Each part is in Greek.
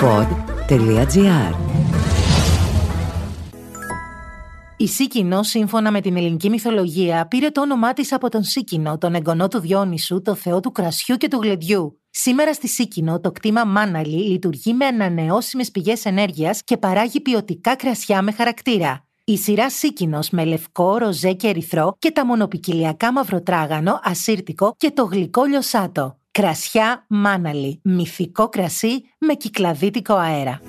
pod.gr Η Σίκινο, σύμφωνα με την ελληνική μυθολογία, πήρε το όνομά της από τον Σίκινο, τον εγγονό του Διόνυσου, το θεό του κρασιού και του γλεντιού. Σήμερα στη Σίκινο, το κτήμα Μάναλι λειτουργεί με ανανεώσιμες πηγές ενέργειας και παράγει ποιοτικά κρασιά με χαρακτήρα. Η σειρά Σίκινος με λευκό, ροζέ και ερυθρό και τα μονοπικυλιακά μαυροτράγανο, ασύρτικο και το γλυκό λιωσάτο. Κρασιά Μάναλι, μυθικό κρασί με κυκλαδίτικο αέρα.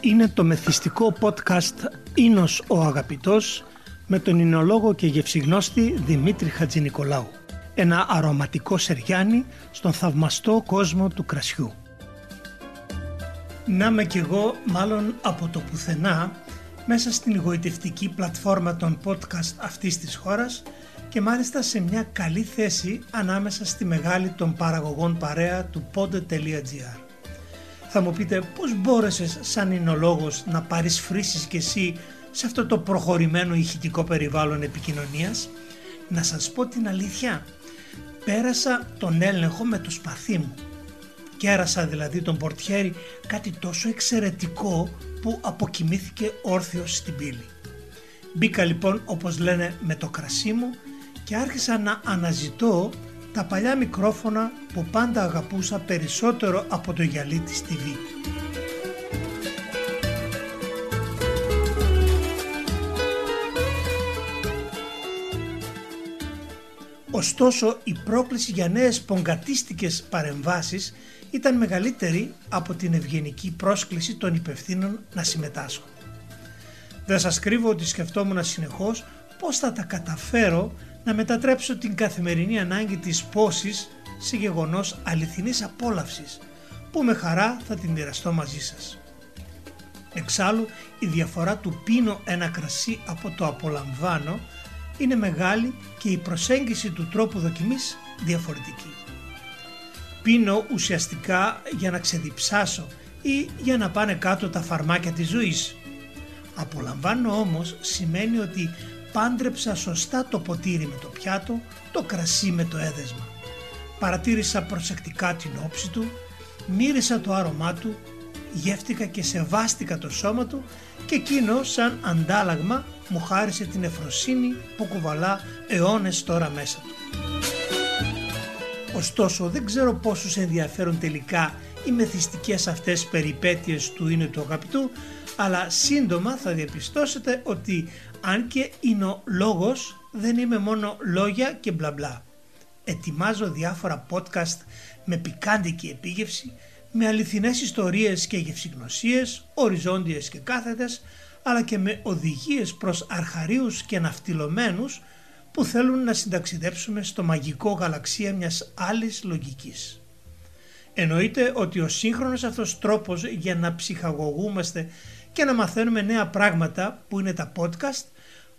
Είναι το μεθυστικό podcast «Ίνος ο Αγαπητός» με τον εινολόγο και γευσιγνώστη Δημήτρη Χατζηνικολάου. Ένα αρωματικό σεριάνι στον θαυμαστό κόσμο του κρασιού. Να είμαι κι εγώ μάλλον από το πουθενά μέσα στην εγωιτευτική πλατφόρμα των podcast αυτής της χώρας και μάλιστα σε μια καλή θέση ανάμεσα στη μεγάλη των παραγωγών παρέα του pod.gr. Θα μου πείτε πώς μπόρεσες σαν εινολόγος να πάρεις φρύσεις κι εσύ σε αυτό το προχωρημένο ηχητικό περιβάλλον επικοινωνίας; Να σας πω την αλήθεια, πέρασα τον έλεγχο με το σπαθί μου. Κέρασα δηλαδή τον πορτιέρι κάτι τόσο εξαιρετικό που αποκοιμήθηκε όρθιος στην πύλη. Μπήκα λοιπόν όπως λένε με το κρασί μου και άρχισα να αναζητώ τα παλιά μικρόφωνα που πάντα αγαπούσα περισσότερο από το γυαλί της TV. Ωστόσο η πρόκληση για νέες πογκατίστικες παρεμβάσεις ήταν μεγαλύτερη από την ευγενική πρόσκληση των υπευθύνων να συμμετάσχω. Δεν σας κρύβω ότι σκεφτόμουν συνεχώς πώς θα τα καταφέρω να μετατρέψω την καθημερινή ανάγκη της πόσης σε γεγονός αληθινής απόλαυσης που με χαρά θα την μοιραστώ μαζί σας. Εξάλλου η διαφορά του πίνω ένα κρασί από το απολαμβάνω είναι μεγάλη και η προσέγγιση του τρόπου δοκιμής διαφορετική. Πίνω ουσιαστικά για να ξεδιψάσω ή για να πάνε κάτω τα φαρμάκια της ζωής. Απολαμβάνω όμως σημαίνει ότι πάντρεψα σωστά το ποτήρι με το πιάτο, το κρασί με το έδεσμα. Παρατήρησα προσεκτικά την όψη του, μύρισα το άρωμά του, γεύτηκα και σεβάστηκα το σώμα του και εκείνο σαν αντάλλαγμα μου χάρισε την εφροσύνη που κουβαλά αιώνες τώρα μέσα του. Ωστόσο δεν ξέρω πόσους ενδιαφέρουν τελικά οι μεθυστικές αυτές περιπέτειες του είναι του αγαπητού αλλά σύντομα θα διαπιστώσετε ότι αν και είναι ο λόγος δεν είμαι μόνο λόγια και μπλα μπλα. Ετοιμάζω διάφορα podcast με πικάντικη επίγευση, με αληθινές ιστορίες και γευσηγνωσίες, οριζόντιες και κάθετες, αλλά και με οδηγίες προς αρχαρίους και ναυτιλωμένους που θέλουν να συνταξιδέψουμε στο μαγικό γαλαξία μιας άλλης λογικής. Εννοείται ότι ο σύγχρονος αυτός τρόπος για να ψυχαγωγούμαστε και να μαθαίνουμε νέα πράγματα που είναι τα podcast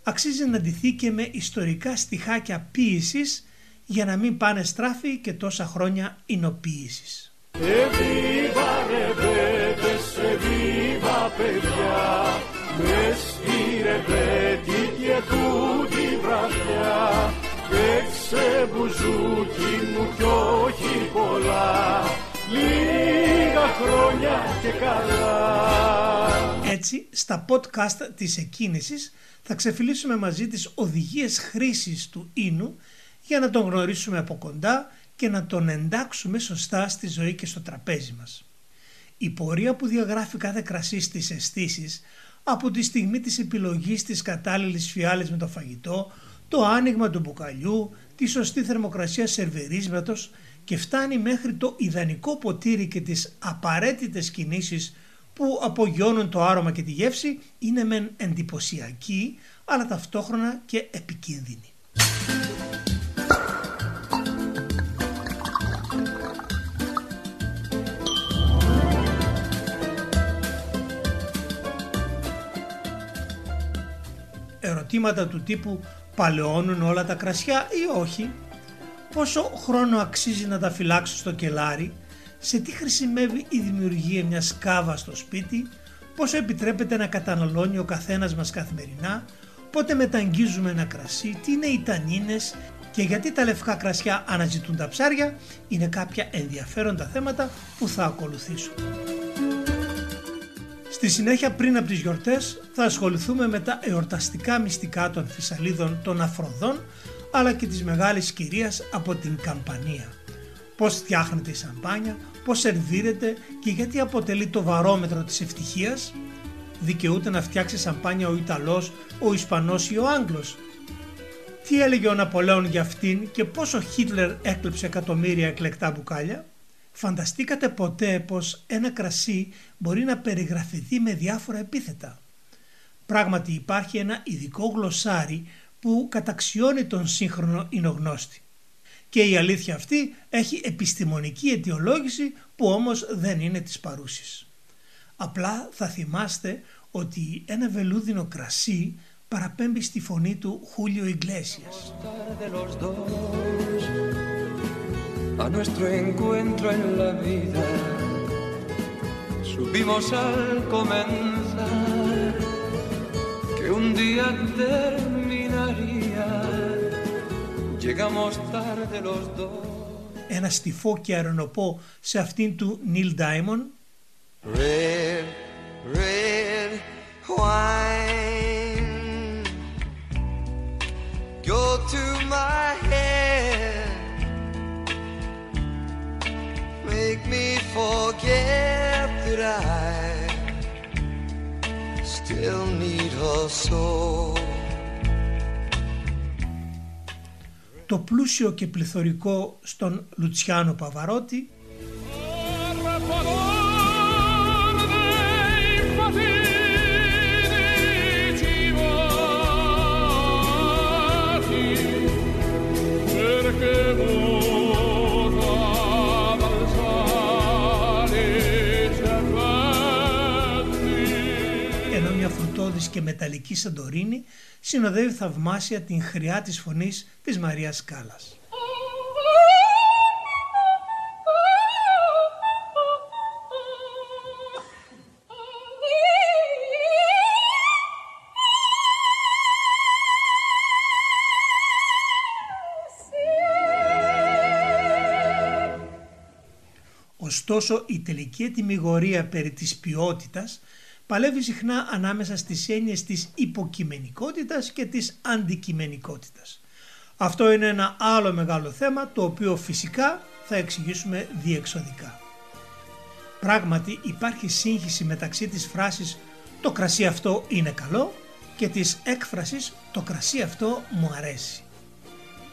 αξίζει να ντυθεί και με ιστορικά στοιχάκια ποίησης για να μην πάνε στράφη και τόσα χρόνια εινοποίησης. Εβίβα ρεβέτες, εβίβα παιδιά, μες στη ρεβέτη και τούτη βραδιά, έξε μπουζούκι μου κι όχι πολλά, λίγα χρόνια και καλά. Έτσι, στα podcast της εκκίνησης θα ξεφυλίσουμε μαζί τις οδηγίες χρήσης του ίνου για να τον γνωρίσουμε από κοντά και να τον εντάξουμε σωστά στη ζωή και στο τραπέζι μας. Η πορεία που διαγράφει κάθε κρασί στις αισθήσεις από τη στιγμή της επιλογής της κατάλληλης φιάλης με το φαγητό, το άνοιγμα του μπουκαλιού, τη σωστή θερμοκρασία σερβερίσματος και φτάνει μέχρι το ιδανικό ποτήρι και τις απαραίτητες κινήσεις που απογειώνουν το άρωμα και τη γεύση είναι μεν εντυπωσιακή αλλά ταυτόχρονα και επικίνδυνη. Ερωτήματα του τύπου παλαιώνουν όλα τα κρασιά ή όχι, πόσο χρόνο αξίζει να τα φυλάξω στο κελάρι, σε τι χρησιμεύει η δημιουργία μιας κάβας στο σπίτι, πόσο επιτρέπεται να καταναλώνει ο καθένας μας καθημερινά, πότε μεταγγίζουμε ένα κρασί, τι είναι οι τανίνες; Και γιατί τα λευκά κρασιά αναζητούν τα ψάρια; Είναι κάποια ενδιαφέροντα θέματα που θα ακολουθήσουν. Στη συνέχεια πριν από τις γιορτές θα ασχοληθούμε με τα εορταστικά μυστικά των φυσαλίδων των Αφροδών αλλά και της μεγάλης κυρίας από την Καμπανία. Πώς φτιάχνεται η σαμπάνια, πώς σερβίρεται και γιατί αποτελεί το βαρόμετρο της ευτυχίας. Δικαιούται να φτιάξει σαμπάνια ο Ιταλός, ο Ισπανός ή ο Άγγλος. Τι έλεγε ο Ναπολέον για αυτήν και πώς ο Χίτλερ έκλεψε εκατομμύρια εκλεκτά μπουκάλια; Φανταστήκατε ποτέ πως ένα κρασί μπορεί να περιγραφηθεί με διάφορα επίθετα; Πράγματι υπάρχει ένα ειδικό γλωσσάρι που καταξιώνει τον σύγχρονο εινογνώστη. Και η αλήθεια αυτή έχει επιστημονική αιτιολόγηση που όμως δεν είναι της παρούσης. Απλά θα θυμάστε ότι ένα βελούδινο κρασί παραπέμπει στη φωνή του Χούλιο Ιγκλέσιας. A nuestro encuentro en la vida supimos al comenzar que un día terminaría llegamos tarde los dos Ένα στιφό και αερονοπό σε αυτήν του Νίλ Ντάιμον Red, red wine Go to my still need her so Το πλούσιο και πληθωρικό στον Λουτσιάνο Παβαρότη και μεταλλική Σαντορίνη συνοδεύει θαυμάσια την χρειά της φωνής της Μαρίας Κάλλας. Ωστόσο η τελική ετοιμιγορία περί της ποιότητας παλεύει συχνά ανάμεσα στις έννοιες της υποκειμενικότητας και της αντικειμενικότητας. Αυτό είναι ένα άλλο μεγάλο θέμα το οποίο φυσικά θα εξηγήσουμε διεξοδικά. Πράγματι υπάρχει σύγχυση μεταξύ της φράσης «το κρασί αυτό είναι καλό» και της έκφρασης «το κρασί αυτό μου αρέσει».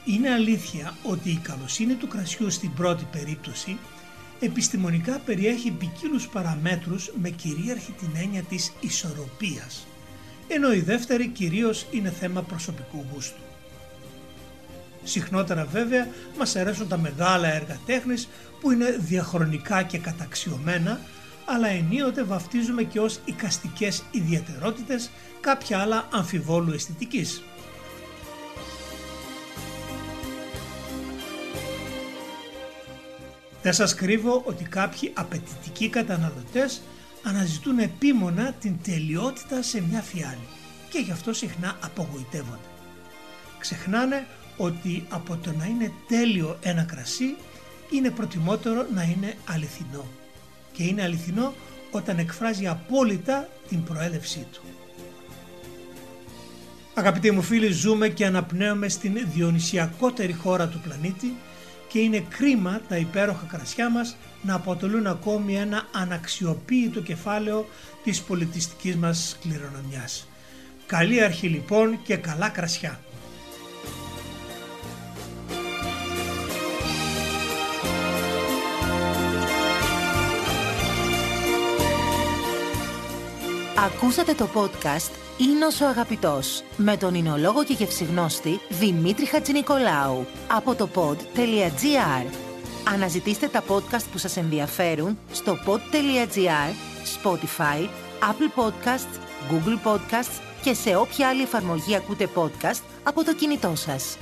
Είναι αλήθεια ότι η καλοσύνη του κρασιού στην πρώτη περίπτωση επιστημονικά περιέχει ποικίλους παραμέτρους με κυρίαρχη την έννοια της ισορροπίας, ενώ η δεύτερη κυρίως είναι θέμα προσωπικού γούστου. Συχνότερα βέβαια μας αρέσουν τα μεγάλα έργα τέχνης που είναι διαχρονικά και καταξιωμένα, αλλά ενίοτε βαφτίζουμε και ως οικαστικές ιδιαιτερότητες κάποια άλλα αμφιβόλου αισθητικής. Δεν σας κρύβω ότι κάποιοι απαιτητικοί καταναλωτές αναζητούν επίμονα την τελειότητα σε μια φιάλη και γι' αυτό συχνά απογοητεύονται. Ξεχνάνε ότι από το να είναι τέλειο ένα κρασί είναι προτιμότερο να είναι αληθινό και είναι αληθινό όταν εκφράζει απόλυτα την προέλευσή του. Αγαπητοί μου φίλοι ζούμε και αναπνέουμε στην διονυσιακότερη χώρα του πλανήτη και είναι κρίμα τα υπέροχα κρασιά μας να αποτελούν ακόμη ένα αναξιοποίητο κεφάλαιο της πολιτιστικής μας κληρονομιάς. Καλή αρχή λοιπόν και καλά κρασιά. Ακούσατε το podcast «Ίνος ο αγαπητός» με τον εινολόγο και γευσιγνώστη Δημήτρη Χατζηνικολάου από το pod.gr. Αναζητήστε τα podcast που σας ενδιαφέρουν στο pod.gr, Spotify, Apple Podcasts, Google Podcasts και σε όποια άλλη εφαρμογή ακούτε podcast από το κινητό σας.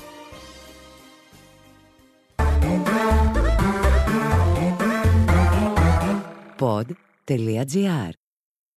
pod.gr.